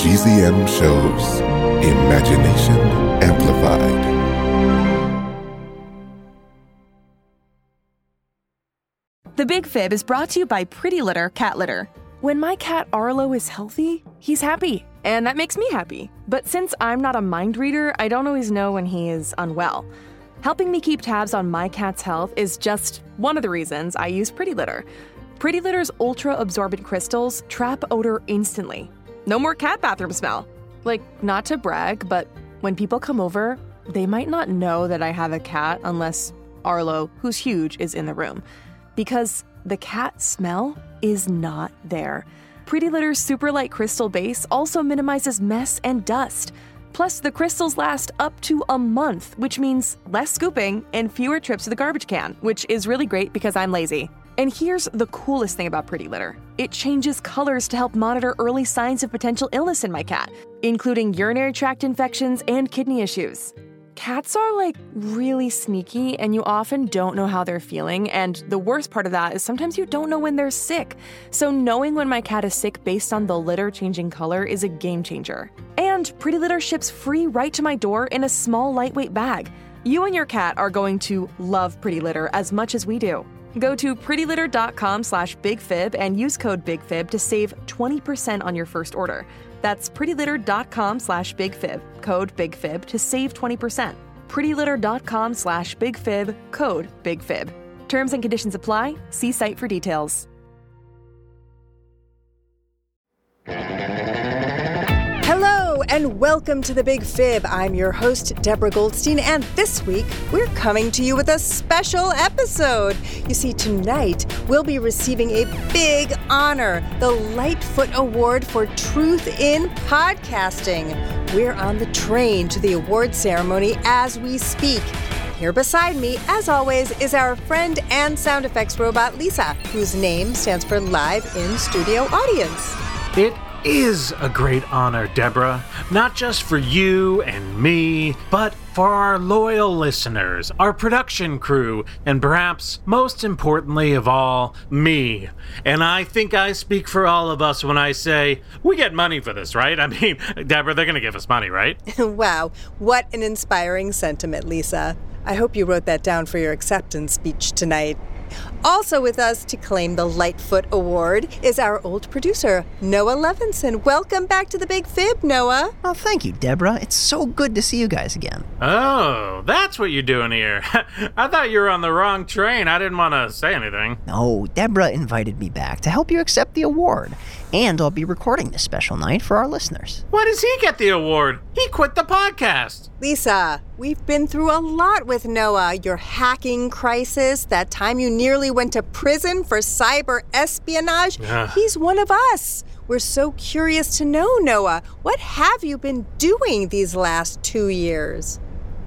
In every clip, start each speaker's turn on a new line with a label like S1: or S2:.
S1: GZM shows Imagination Amplified.
S2: The Big Fib is brought to you by Pretty Litter Cat Litter. When my cat Arlo is healthy, he's happy, and that makes me happy. But since I'm not a mind reader, I don't always know when he is unwell. Helping me keep tabs on my cat's health is just one of the reasons I use Pretty Litter. Pretty Litter's ultra absorbent crystals trap odor instantly. No more cat bathroom smell. Like, not to brag, but when people come over, they might not know that I have a cat unless Arlo, who's huge, is in the room. Because the cat smell is not there. Pretty Litter's super light crystal base also minimizes mess and dust. Plus, the crystals last up to a month, which means less scooping and fewer trips to the garbage can, which is really great because I'm lazy. And here's the coolest thing about Pretty Litter it changes colors to help monitor early signs of potential illness in my cat, including urinary tract infections and kidney issues. Cats are like really sneaky, and you often don't know how they're feeling. And the worst part of that is sometimes you don't know when they're sick. So, knowing when my cat is sick based on the litter changing color is a game changer. And Pretty Litter ships free right to my door in a small, lightweight bag. You and your cat are going to love Pretty Litter as much as we do. Go to prettylitter.com slash bigfib and use code bigfib to save 20% on your first order. That's prettylitter.com slash bigfib, code bigfib to save 20%. prettylitter.com slash bigfib, code bigfib. Terms and conditions apply. See site for details.
S3: Welcome to the Big Fib. I'm your host, Deborah Goldstein, and this week we're coming to you with a special episode. You see, tonight we'll be receiving a big honor the Lightfoot Award for Truth in Podcasting. We're on the train to the award ceremony as we speak. Here beside me, as always, is our friend and sound effects robot, Lisa, whose name stands for Live in Studio Audience.
S4: It is a great honor, Deborah. Not just for you and me, but for our loyal listeners, our production crew, and perhaps most importantly of all, me. And I think I speak for all of us when I say we get money for this, right? I mean, Deborah, they're going to give us money, right?
S3: wow, what an inspiring sentiment, Lisa. I hope you wrote that down for your acceptance speech tonight. Also with us to claim the Lightfoot Award is our old producer, Noah Levinson. Welcome back to the Big Fib, Noah.
S5: Oh, thank you, Deborah. It's so good to see you guys again.
S4: Oh, that's what you're doing here. I thought you were on the wrong train. I didn't want to say anything.
S5: No, Deborah invited me back to help you accept the award. And I'll be recording this special night for our listeners.
S4: Why does he get the award? He quit the podcast.
S3: Lisa, we've been through a lot with Noah. Your hacking crisis, that time you nearly went to prison for cyber espionage.
S4: Ugh.
S3: He's one of us. We're so curious to know, Noah, what have you been doing these last two years?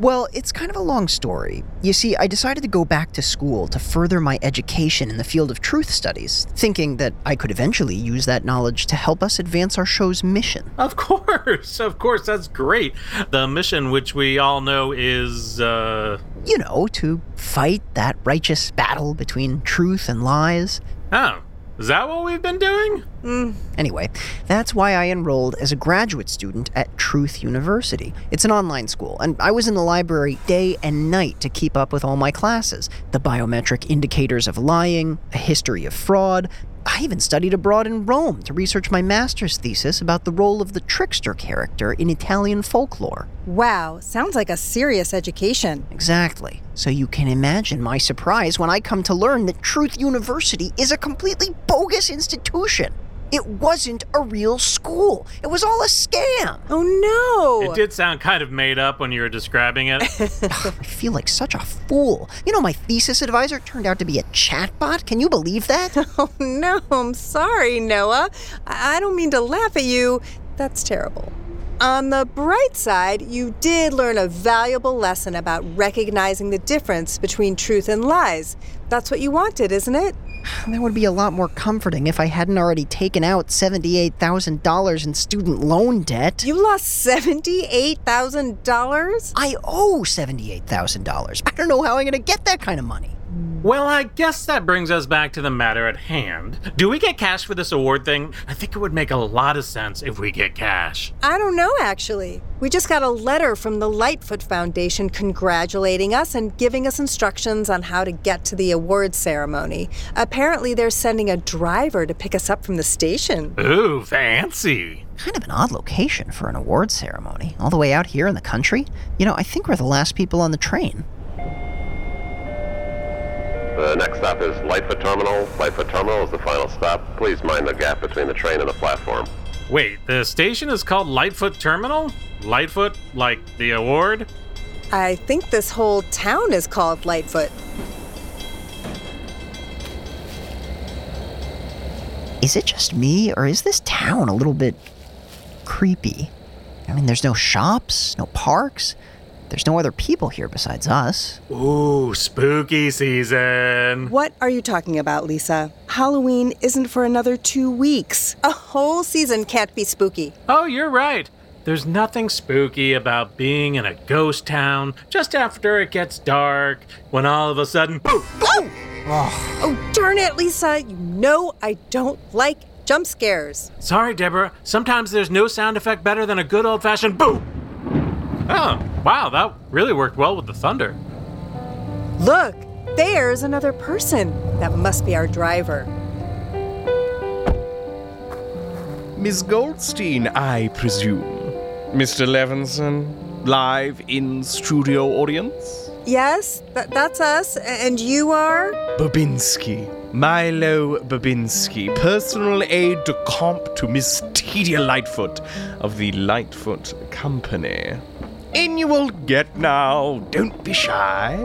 S5: Well, it's kind of a long story. You see, I decided to go back to school to further my education in the field of truth studies, thinking that I could eventually use that knowledge to help us advance our show's mission.
S4: Of course, of course, that's great. The mission, which we all know is, uh.
S5: You know, to fight that righteous battle between truth and lies.
S4: Oh, is that what we've been doing? Mm.
S5: Anyway, that's why I enrolled as a graduate student at Truth University. It's an online school, and I was in the library day and night to keep up with all my classes the biometric indicators of lying, a history of fraud. I even studied abroad in Rome to research my master's thesis about the role of the trickster character in Italian folklore.
S3: Wow, sounds like a serious education.
S5: Exactly. So you can imagine my surprise when I come to learn that Truth University is a completely bogus institution. It wasn't a real school. It was all a scam.
S3: Oh no!
S4: It did sound kind of made up when you were describing it.
S5: I feel like such a fool. You know, my thesis advisor turned out to be a chatbot. Can you believe that?
S3: Oh no, I'm sorry, Noah. I I don't mean to laugh at you. That's terrible. On the bright side, you did learn a valuable lesson about recognizing the difference between truth and lies. That's what you wanted, isn't it?
S5: That would be a lot more comforting if I hadn't already taken out $78,000 in student loan debt.
S3: You lost $78,000?
S5: I owe $78,000. I don't know how I'm going to get that kind of money. Mm.
S4: Well, I guess that brings us back to the matter at hand. Do we get cash for this award thing? I think it would make a lot of sense if we get cash.
S3: I don't know, actually. We just got a letter from the Lightfoot Foundation congratulating us and giving us instructions on how to get to the award ceremony. Apparently, they're sending a driver to pick us up from the station.
S4: Ooh, fancy.
S5: Kind of an odd location for an award ceremony, all the way out here in the country. You know, I think we're the last people on the train.
S6: The next stop is Lightfoot Terminal. Lightfoot Terminal is the final stop. Please mind the gap between the train and the platform.
S4: Wait, the station is called Lightfoot Terminal? Lightfoot, like the award?
S3: I think this whole town is called Lightfoot.
S5: Is it just me, or is this town a little bit creepy? I mean, there's no shops, no parks. There's no other people here besides us.
S4: Ooh, spooky season.
S3: What are you talking about, Lisa? Halloween isn't for another two weeks. A whole season can't be spooky.
S4: Oh, you're right. There's nothing spooky about being in a ghost town just after it gets dark, when all of a sudden, poof,
S3: Oh! Oh, darn it, Lisa. You know I don't like jump scares.
S4: Sorry, Deborah. Sometimes there's no sound effect better than a good old fashioned boom. Oh, wow, that really worked well with the thunder.
S3: Look, there's another person. That must be our driver.
S7: Miss Goldstein, I presume. Mr. Levinson, live in studio audience?
S3: Yes, that, that's us. And you are?
S7: Babinski. Milo Babinski, personal aide de camp to Miss Tedia Lightfoot of the Lightfoot Company. In you will get now. Don't be shy.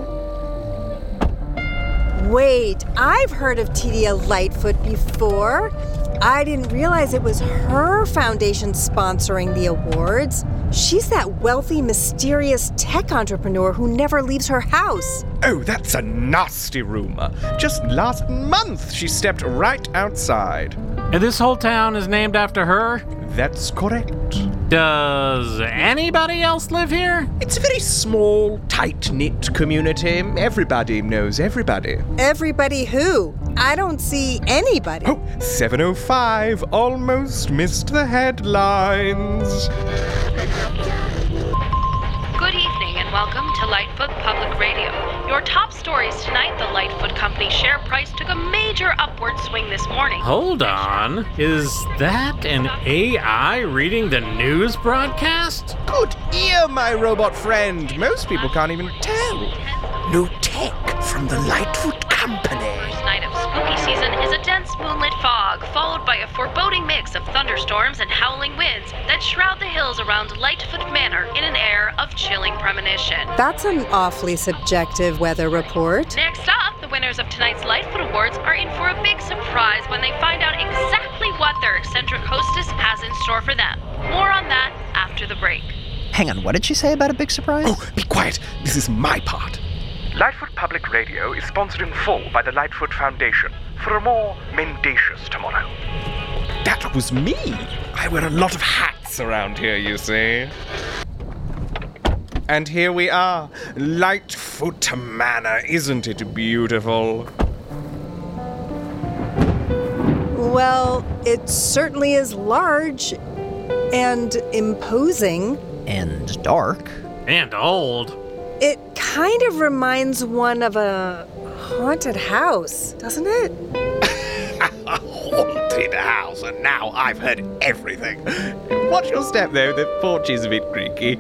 S3: Wait, I've heard of Tedia Lightfoot before. I didn't realize it was her foundation sponsoring the awards. She's that wealthy, mysterious tech entrepreneur who never leaves her house.
S7: Oh, that's a nasty rumor. Just last month she stepped right outside.
S4: And this whole town is named after her?
S7: That's correct.
S4: Does anybody else live here?
S7: It's a very small, tight knit community. Everybody knows everybody.
S3: Everybody who? I don't see anybody.
S7: Oh, 705 almost missed the headlines.
S8: Good evening and welcome to Lightfoot Public Radio. Your top stories tonight the Lightfoot Company share price took a major upward swing this morning.
S4: Hold on. Is that an AI reading the news broadcast?
S7: Good ear, my robot friend. Most people can't even tell. New tech from the Lightfoot Company.
S8: First night of spooky season is a dense moonlit fog, followed by a foreboding mix of thunderstorms and howling winds that shroud the hills around Lightfoot Manor in an air of chilling premonition.
S3: That's an awfully subjective weather report.
S8: Next up, the winners of tonight's Lightfoot Awards are in for a big surprise when they find out exactly what their eccentric hostess has in store for them. More on that after the break.
S5: Hang on, what did she say about a big surprise?
S7: Oh, be quiet. This is my part.
S9: Lightfoot Public Radio is sponsored in full by the Lightfoot Foundation for a more mendacious tomorrow.
S7: That was me. I wear a lot of hats around here, you see. And here we are. Lightfoot Manor, isn't it beautiful?
S3: Well, it certainly is large and imposing.
S5: And dark.
S4: And old.
S3: It kind of reminds one of a haunted house, doesn't it?
S7: A haunted house, and now I've heard everything. Watch your step, though. The porch is a bit creaky.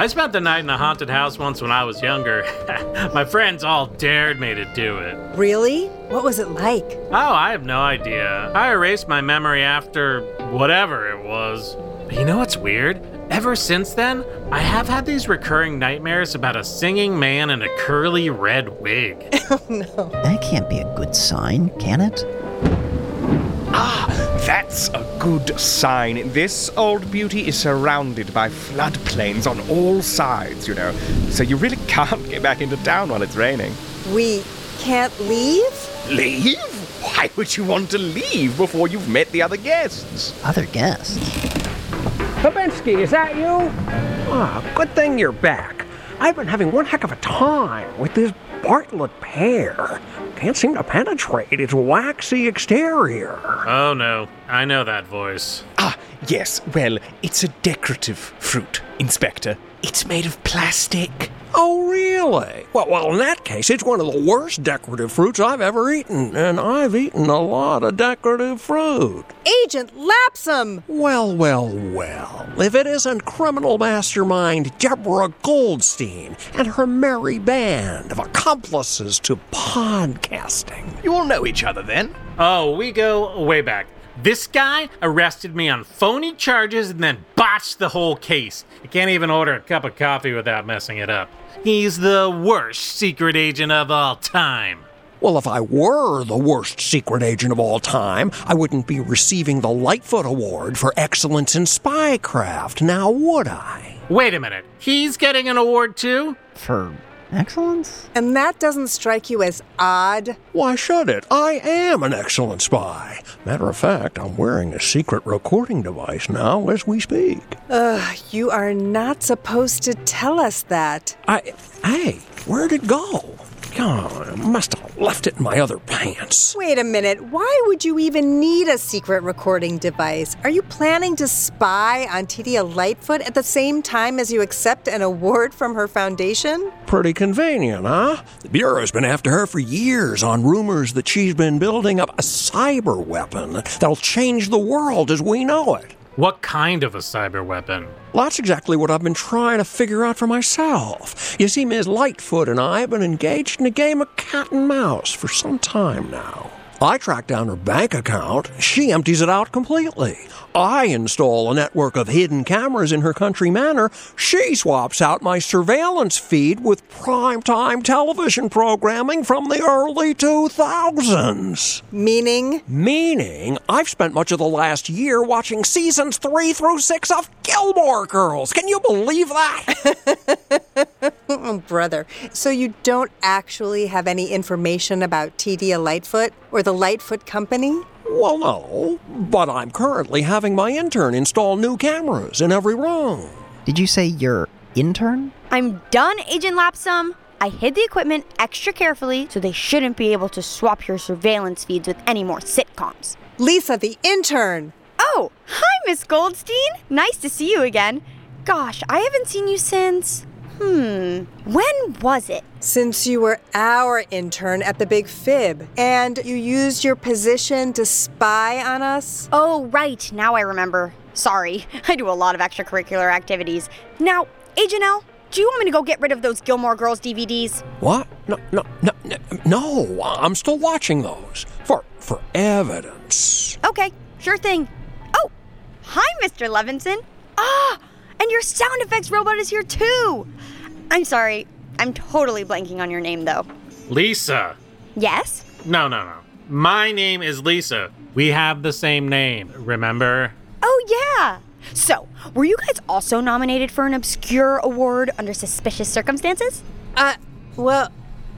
S4: I spent the night in a haunted house once when I was younger. My friends all dared me to do it.
S3: Really? What was it like?
S4: Oh, I have no idea. I erased my memory after whatever it was. But you know what's weird? Ever since then, I have had these recurring nightmares about a singing man in a curly red wig. Oh, no.
S5: That can't be a good sign, can it?
S7: Ah, that's a good sign. This old beauty is surrounded by floodplains on all sides, you know, so you really can't get back into town while it's raining.
S3: We can't leave?
S7: Leave? Why would you want to leave before you've met the other guests?
S5: Other guests.
S10: Babinski, is that you? Ah, good thing you're back. I've been having one heck of a time with this Bartlett pear. Can't seem to penetrate its waxy exterior.
S4: Oh no, I know that voice.
S7: Ah, yes, well, it's a decorative fruit, Inspector. It's made of plastic.
S10: Oh, really? Well, well, in that case, it's one of the worst decorative fruits I've ever eaten, and I've eaten a lot of decorative fruit.
S3: Agent Lapsum!
S10: Well, well, well. If it isn't criminal mastermind Deborah Goldstein and her merry band of accomplices to podcasting.
S7: You all know each other then?
S4: Oh, we go way back. This guy arrested me on phony charges and then botched the whole case. I can't even order a cup of coffee without messing it up. He's the worst secret agent of all time.
S10: Well, if I were the worst secret agent of all time, I wouldn't be receiving the Lightfoot Award for excellence in spycraft, now would I?
S4: Wait a minute. He's getting an award too?
S5: For excellence?
S3: And that doesn't strike you as odd?
S10: Why should it? I am an excellent spy. Matter of fact, I'm wearing a secret recording device now as we speak.
S3: Ugh, you are not supposed to tell us that.
S10: I. Hey, where'd it go? God, I must have left it in my other pants.
S3: Wait a minute. Why would you even need a secret recording device? Are you planning to spy on Tedia Lightfoot at the same time as you accept an award from her foundation?
S10: Pretty convenient, huh? The Bureau's been after her for years on rumors that she's been building up a cyber weapon that'll change the world as we know it.
S4: What kind of a cyber weapon?
S10: Well, that's exactly what I've been trying to figure out for myself. You see, Ms. Lightfoot and I have been engaged in a game of cat and mouse for some time now. I track down her bank account. She empties it out completely. I install a network of hidden cameras in her country manor. She swaps out my surveillance feed with primetime television programming from the early 2000s.
S3: Meaning?
S10: Meaning, I've spent much of the last year watching seasons three through six of Gilmore Girls. Can you believe that?
S3: oh, brother. So you don't actually have any information about Tedia Lightfoot or the Lightfoot Company?
S10: Well, no, but I'm currently having my intern install new cameras in every room.
S5: Did you say your intern?
S11: I'm done, Agent Lapsum. I hid the equipment extra carefully so they shouldn't be able to swap your surveillance feeds with any more sitcoms.
S3: Lisa, the intern!
S11: Oh, hi, Miss Goldstein. Nice to see you again. Gosh, I haven't seen you since. Hmm, when was it?
S3: Since you were our intern at the Big Fib, and you used your position to spy on us?
S11: Oh, right, now I remember. Sorry, I do a lot of extracurricular activities. Now, Agent L, do you want me to go get rid of those Gilmore Girls DVDs?
S10: What? No, no, no, no, no. I'm still watching those for for evidence.
S11: Okay, sure thing. Oh, hi, Mr. Levinson. Ah, and your sound effects robot is here too. I'm sorry, I'm totally blanking on your name though.
S4: Lisa.
S11: Yes?
S4: No, no, no. My name is Lisa. We have the same name, remember?
S11: Oh, yeah. So, were you guys also nominated for an obscure award under suspicious circumstances?
S3: Uh, well,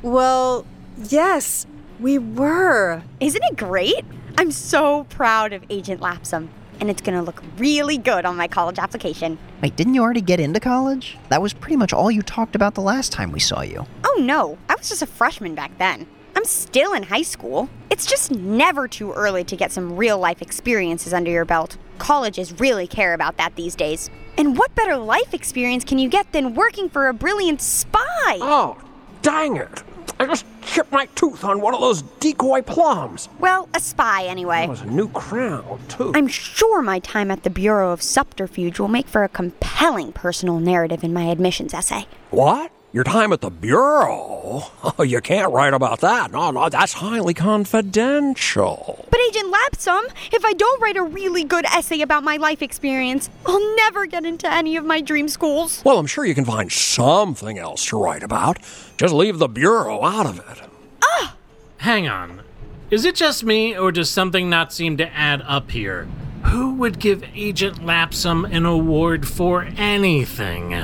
S3: well, yes, we were.
S11: Isn't it great? I'm so proud of Agent Lapsum, and it's gonna look really good on my college application.
S5: Wait, didn't you already get into college? That was pretty much all you talked about the last time we saw you.
S11: Oh no, I was just a freshman back then. I'm still in high school. It's just never too early to get some real life experiences under your belt. Colleges really care about that these days. And what better life experience can you get than working for a brilliant spy?
S10: Oh, dang it. I just chipped my tooth on one of those decoy plums.
S11: Well, a spy anyway.
S10: That was a new crown, too.
S11: I'm sure my time at the Bureau of Subterfuge will make for a compelling personal narrative in my admissions essay.
S10: What? Your time at the Bureau? Oh, you can't write about that. No, no, that's highly confidential.
S11: But Agent Lapsum, if I don't write a really good essay about my life experience, I'll never get into any of my dream schools.
S10: Well, I'm sure you can find something else to write about. Just leave the Bureau out of it.
S11: Ah!
S4: Hang on. Is it just me, or does something not seem to add up here? Who would give Agent Lapsum an award for anything?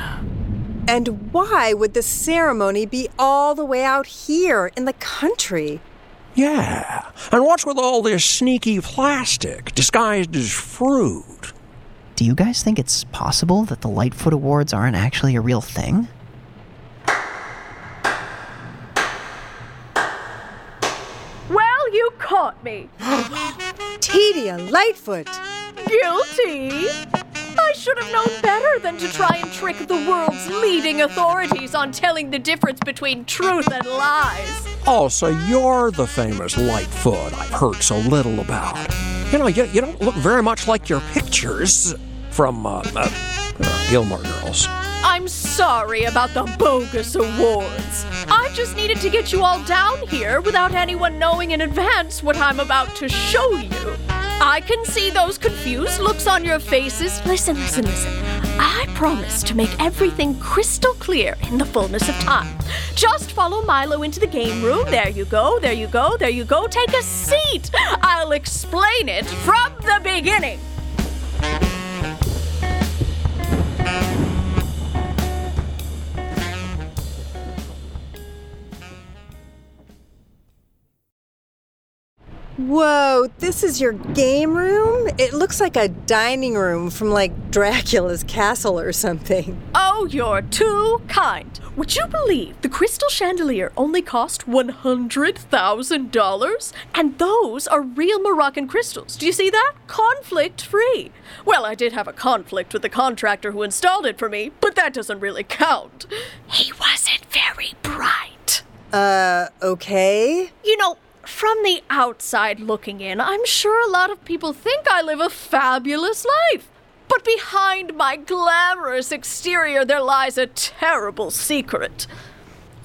S3: And why would the ceremony be all the way out here in the country?
S10: Yeah, and what's with all this sneaky plastic disguised as fruit?
S5: Do you guys think it's possible that the Lightfoot Awards aren't actually a real thing?
S12: Well, you caught me.
S3: Tedia Lightfoot!
S12: Guilty! I should have known better than to try and trick the world's leading authorities on telling the difference between truth and lies.
S10: Oh, so you're the famous Lightfoot I've heard so little about. You know, you, you don't look very much like your pictures from uh, uh, uh, Gilmore Girls.
S12: I'm sorry about the bogus awards. I just needed to get you all down here without anyone knowing in advance what I'm about to show you. I can see those confused looks on your faces. Listen, listen, listen. I promise to make everything crystal clear in the fullness of time. Just follow Milo into the game room. There you go, there you go, there you go. Take a seat. I'll explain it from the beginning.
S3: Whoa, this is your game room? It looks like a dining room from like Dracula's castle or something.
S12: Oh, you're too kind. Would you believe the crystal chandelier only cost $100,000? And those are real Moroccan crystals. Do you see that? Conflict free. Well, I did have a conflict with the contractor who installed it for me, but that doesn't really count. He wasn't very bright.
S3: Uh, okay.
S12: You know, from the outside looking in, I'm sure a lot of people think I live a fabulous life. But behind my glamorous exterior, there lies a terrible secret.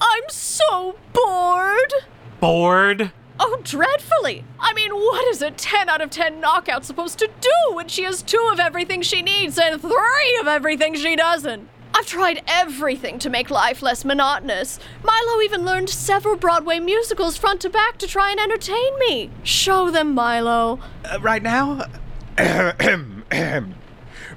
S12: I'm so bored.
S4: Bored?
S12: Oh, dreadfully. I mean, what is a 10 out of 10 knockout supposed to do when she has two of everything she needs and three of everything she doesn't? I've tried everything to make life less monotonous. Milo even learned several Broadway musicals front to back to try and entertain me. Show them, Milo.
S7: Uh, right now?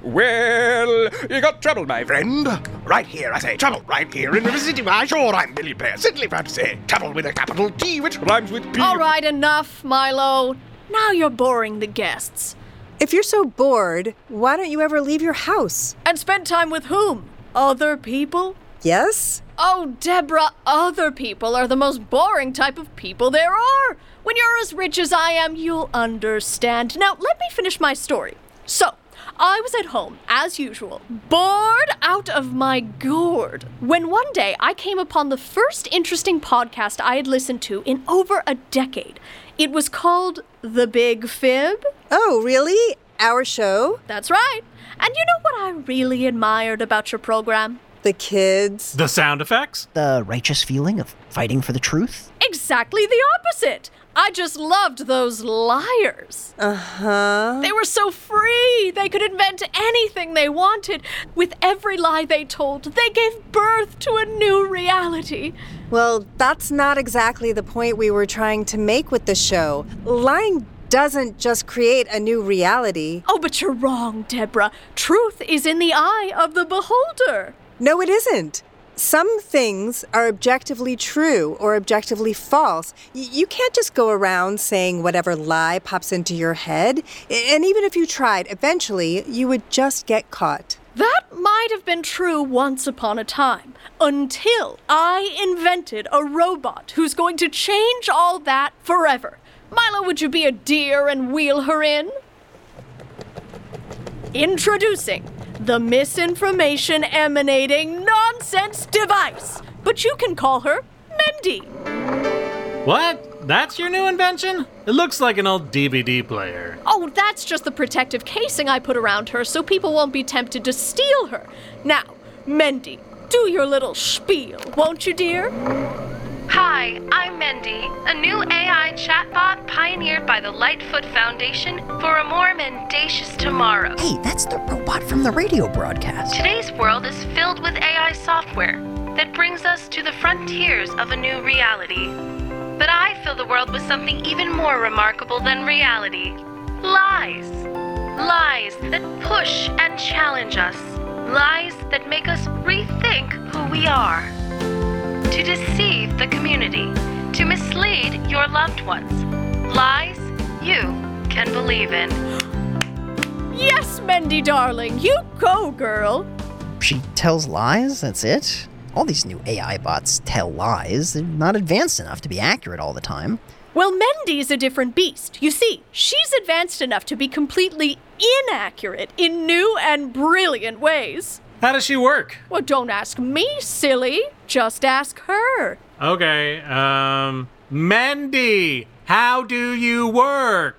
S7: well, you got trouble, my friend. Right here, I say, trouble, right here in River City. Why, sure, I'm Billy Bear. Simply proud to say, trouble with a capital T, which rhymes with P.
S12: All right, enough, Milo. Now you're boring the guests.
S3: If you're so bored, why don't you ever leave your house?
S12: And spend time with whom? Other people?
S3: Yes?
S12: Oh, Deborah, other people are the most boring type of people there are. When you're as rich as I am, you'll understand. Now, let me finish my story. So, I was at home, as usual, bored out of my gourd, when one day I came upon the first interesting podcast I had listened to in over a decade. It was called The Big Fib.
S3: Oh, really? Our show?
S12: That's right. And you know what I really admired about your program?
S3: The kids.
S4: The sound effects?
S5: The righteous feeling of fighting for the truth?
S12: Exactly the opposite. I just loved those liars.
S3: Uh huh.
S12: They were so free. They could invent anything they wanted. With every lie they told, they gave birth to a new reality.
S3: Well, that's not exactly the point we were trying to make with the show. Lying doesn't just create a new reality.
S12: Oh, but you're wrong, Deborah. Truth is in the eye of the beholder.
S3: No, it isn't. Some things are objectively true or objectively false. Y- you can't just go around saying whatever lie pops into your head. And even if you tried, eventually you would just get caught.
S12: That might have been true once upon a time, until I invented a robot who's going to change all that forever. Milo, would you be a dear and wheel her in? Introducing the misinformation emanating nonsense device. But you can call her Mendy.
S4: What? That's your new invention? It looks like an old DVD player.
S12: Oh, that's just the protective casing I put around her so people won't be tempted to steal her. Now, Mendy, do your little spiel, won't you, dear?
S8: Hi, I'm Mendy, a new AI chatbot pioneered by the Lightfoot Foundation for a more mendacious tomorrow.
S5: Hey, that's the robot from the radio broadcast.
S8: Today's world is filled with AI software that brings us to the frontiers of a new reality. But I fill the world with something even more remarkable than reality lies. Lies that push and challenge us. Lies that make us rethink who we are. To deceive the community. To mislead your loved ones. Lies you can believe in.
S12: Yes, Mendy, darling, you go, girl.
S5: She tells lies? That's it? All these new AI bots tell lies. They're not advanced enough to be accurate all the time.
S12: Well, Mendy's a different beast. You see, she's advanced enough to be completely inaccurate in new and brilliant ways.
S4: How does she work?
S12: Well, don't ask me, silly. Just ask her.
S4: Okay, um. Mandy, how do you work?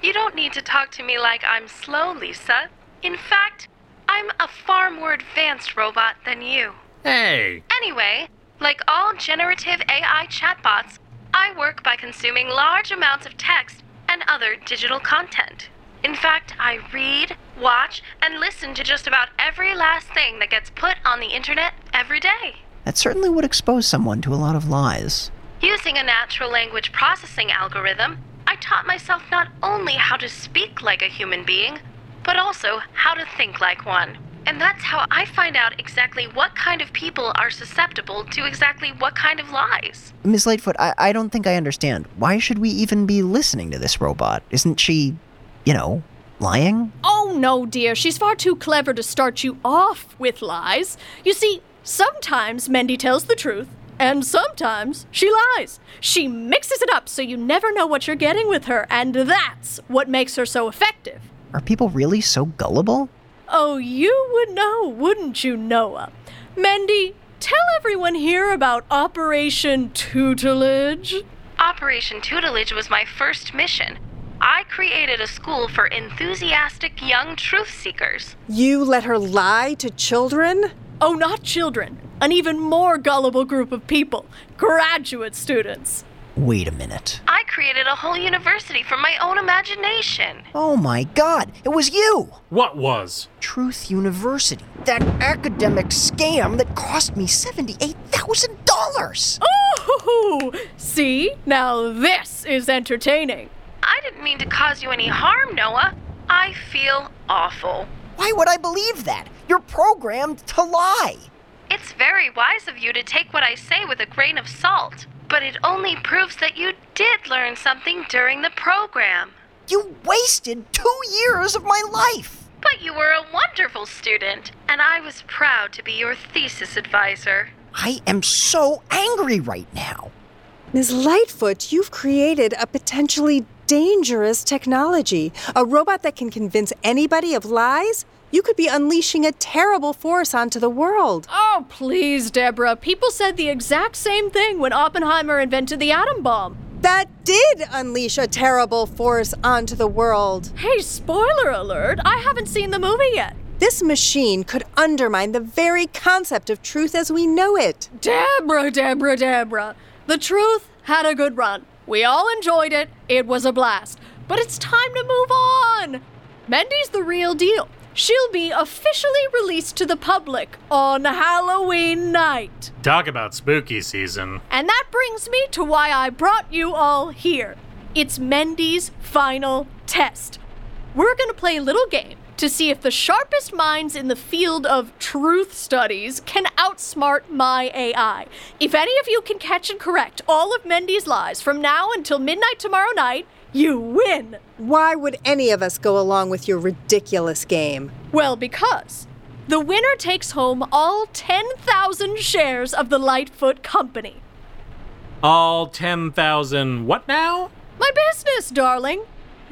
S8: You don't need to talk to me like I'm slow, Lisa. In fact, I'm a far more advanced robot than you.
S4: Hey.
S8: Anyway, like all generative AI chatbots, I work by consuming large amounts of text and other digital content. In fact, I read, watch, and listen to just about every last thing that gets put on the internet every day.
S5: That certainly would expose someone to a lot of lies.
S8: Using a natural language processing algorithm, I taught myself not only how to speak like a human being, but also how to think like one. And that's how I find out exactly what kind of people are susceptible to exactly what kind of lies.
S5: Ms. Lightfoot, I, I don't think I understand. Why should we even be listening to this robot? Isn't she, you know, lying?
S12: Oh, no, dear. She's far too clever to start you off with lies. You see, sometimes Mendy tells the truth, and sometimes she lies. She mixes it up so you never know what you're getting with her, and that's what makes her so effective.
S5: Are people really so gullible?
S12: Oh, you would know, wouldn't you, Noah? Mendy, tell everyone here about Operation Tutelage.
S8: Operation Tutelage was my first mission. I created a school for enthusiastic young truth seekers.
S3: You let her lie to children?
S12: Oh, not children. An even more gullible group of people graduate students.
S5: Wait a minute.
S8: I created a whole university from my own imagination.
S5: Oh my god, it was you!
S4: What was?
S5: Truth University. That academic scam that cost me $78,000!
S12: Oh, see? Now this is entertaining.
S8: I didn't mean to cause you any harm, Noah. I feel awful.
S5: Why would I believe that? You're programmed to lie.
S8: It's very wise of you to take what I say with a grain of salt, but it only proves that you did learn something during the program.
S5: You wasted two years of my life!
S8: But you were a wonderful student, and I was proud to be your thesis advisor.
S5: I am so angry right now.
S3: Ms. Lightfoot, you've created a potentially dangerous technology. A robot that can convince anybody of lies? You could be unleashing a terrible force onto the world.
S12: Oh, please, Deborah. People said the exact same thing when Oppenheimer invented the atom bomb.
S3: That did unleash a terrible force onto the world.
S12: Hey, spoiler alert, I haven't seen the movie yet.
S3: This machine could undermine the very concept of truth as we know it.
S12: Deborah, Deborah, Deborah. The truth had a good run. We all enjoyed it. It was a blast. But it's time to move on. Mendy's the real deal. She'll be officially released to the public on Halloween night.
S4: Talk about spooky season.
S12: And that brings me to why I brought you all here. It's Mendy's final test. We're to play a little game to see if the sharpest minds in the field of truth studies can outsmart my AI. If any of you can catch and correct all of Mendy's lies from now until midnight tomorrow night, you win.
S3: Why would any of us go along with your ridiculous game?
S12: Well, because the winner takes home all 10,000 shares of the Lightfoot Company.
S4: All 10,000 what now?
S12: My business, darling.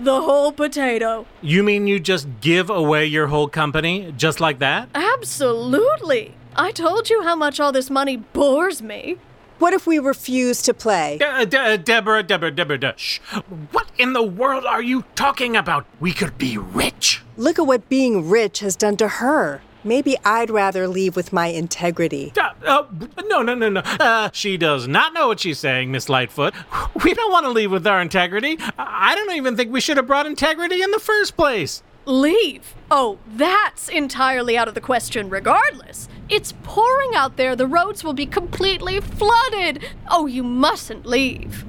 S12: The whole potato.
S4: You mean you just give away your whole company just like that?
S12: Absolutely. I told you how much all this money bores me.
S3: What if we refuse to play?
S4: De- uh, De- uh, Deborah, Deborah, Deborah, De- shh. What in the world are you talking about? We could be rich.
S3: Look at what being rich has done to her. Maybe I'd rather leave with my integrity.
S4: Uh, uh, no, no, no, no. Uh, she does not know what she's saying, Miss Lightfoot. We don't want to leave with our integrity. I don't even think we should have brought integrity in the first place.
S12: Leave? Oh, that's entirely out of the question, regardless. It's pouring out there. The roads will be completely flooded. Oh, you mustn't leave.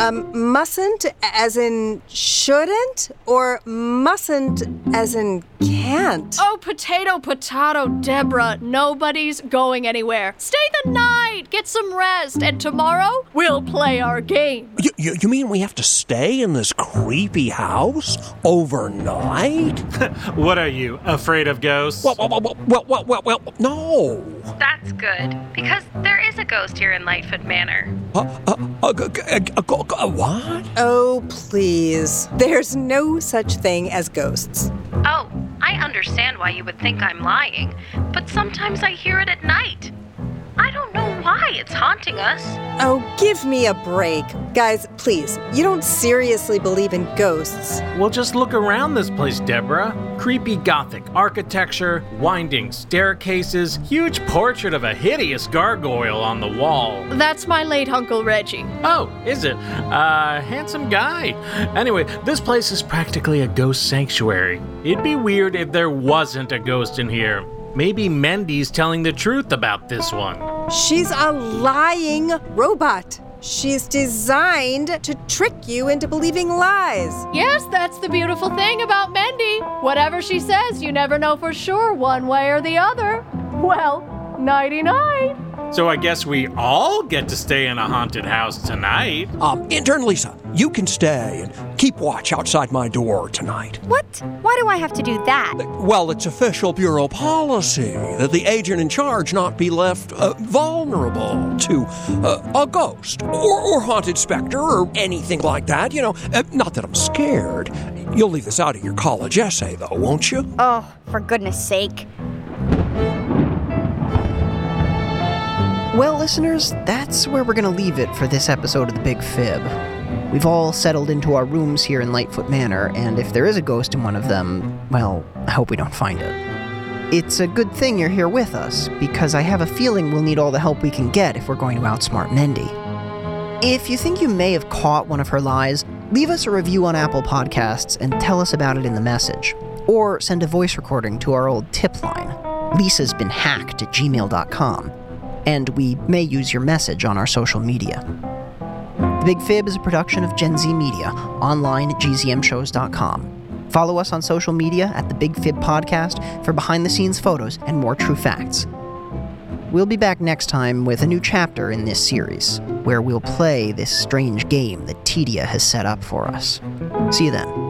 S3: Um, mustn't as in shouldn't, or mustn't as in can't? can't.
S12: Oh, potato, potato, Deborah. Nobody's going anywhere. Stay the night, get some rest, and tomorrow we'll play our game.
S10: You, you, you mean we have to stay in this creepy house overnight?
S4: what are you, afraid of ghosts?
S10: Well, well, well, well, well, well, well no.
S8: That's good, because there is a ghost here in Lightfoot Manor.
S10: Uh, uh, uh, g- g- g- g- g- Uh, what?
S3: Oh, please. There's no such thing as ghosts.
S8: Oh, I understand why you would think I'm lying, but sometimes I hear it at night. I why it's haunting us.
S3: Oh, give me a break. Guys, please, you don't seriously believe in ghosts.
S4: Well, just look around this place, Deborah. Creepy Gothic architecture, winding staircases, huge portrait of a hideous gargoyle on the wall.
S12: That's my late Uncle Reggie.
S4: Oh, is it? Uh, handsome guy. Anyway, this place is practically a ghost sanctuary. It'd be weird if there wasn't a ghost in here. Maybe Mendy's telling the truth about this one.
S3: She's a lying robot. She's designed to trick you into believing lies.
S12: Yes, that's the beautiful thing about Mendy. Whatever she says, you never know for sure one way or the other. Well, nighty night.
S4: So I guess we all get to stay in a haunted house tonight.
S10: Um, intern Lisa, you can stay and keep watch outside my door tonight.
S11: What? Why do I have to do that?
S10: Well, it's official bureau policy that the agent in charge not be left uh, vulnerable to uh, a ghost or, or haunted specter or anything like that. You know, uh, not that I'm scared. You'll leave this out of your college essay, though, won't you?
S11: Oh, for goodness sake.
S5: Well, listeners, that's where we're going to leave it for this episode of The Big Fib. We've all settled into our rooms here in Lightfoot Manor, and if there is a ghost in one of them, well, I hope we don't find it. It's a good thing you're here with us, because I have a feeling we'll need all the help we can get if we're going to outsmart Mendy. If you think you may have caught one of her lies, leave us a review on Apple Podcasts and tell us about it in the message. Or send a voice recording to our old tip line. Lisa's been hacked at gmail.com and we may use your message on our social media. The Big Fib is a production of Gen Z Media, online at gzmshows.com. Follow us on social media at the Big Fib Podcast for behind the scenes photos and more true facts. We'll be back next time with a new chapter in this series, where we'll play this strange game that Tedia has set up for us. See you then.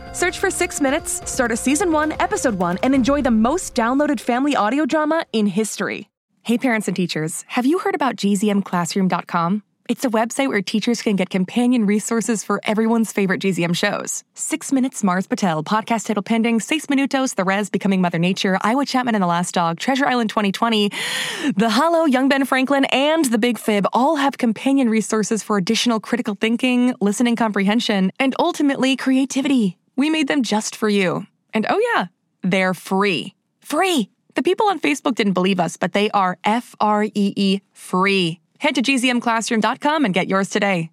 S2: Search for Six Minutes, start a season one, episode one, and enjoy the most downloaded family audio drama in history. Hey, parents and teachers, have you heard about gzmclassroom.com? It's a website where teachers can get companion resources for everyone's favorite GZM shows. Six Minutes, Mars Patel, Podcast Title Pending, Seis Minutos, The Res, Becoming Mother Nature, Iowa Chapman and the Last Dog, Treasure Island 2020, The Hollow, Young Ben Franklin, and The Big Fib all have companion resources for additional critical thinking, listening comprehension, and ultimately creativity. We made them just for you. And oh, yeah, they're free. Free! The people on Facebook didn't believe us, but they are F R E E free. Head to gzmclassroom.com and get yours today.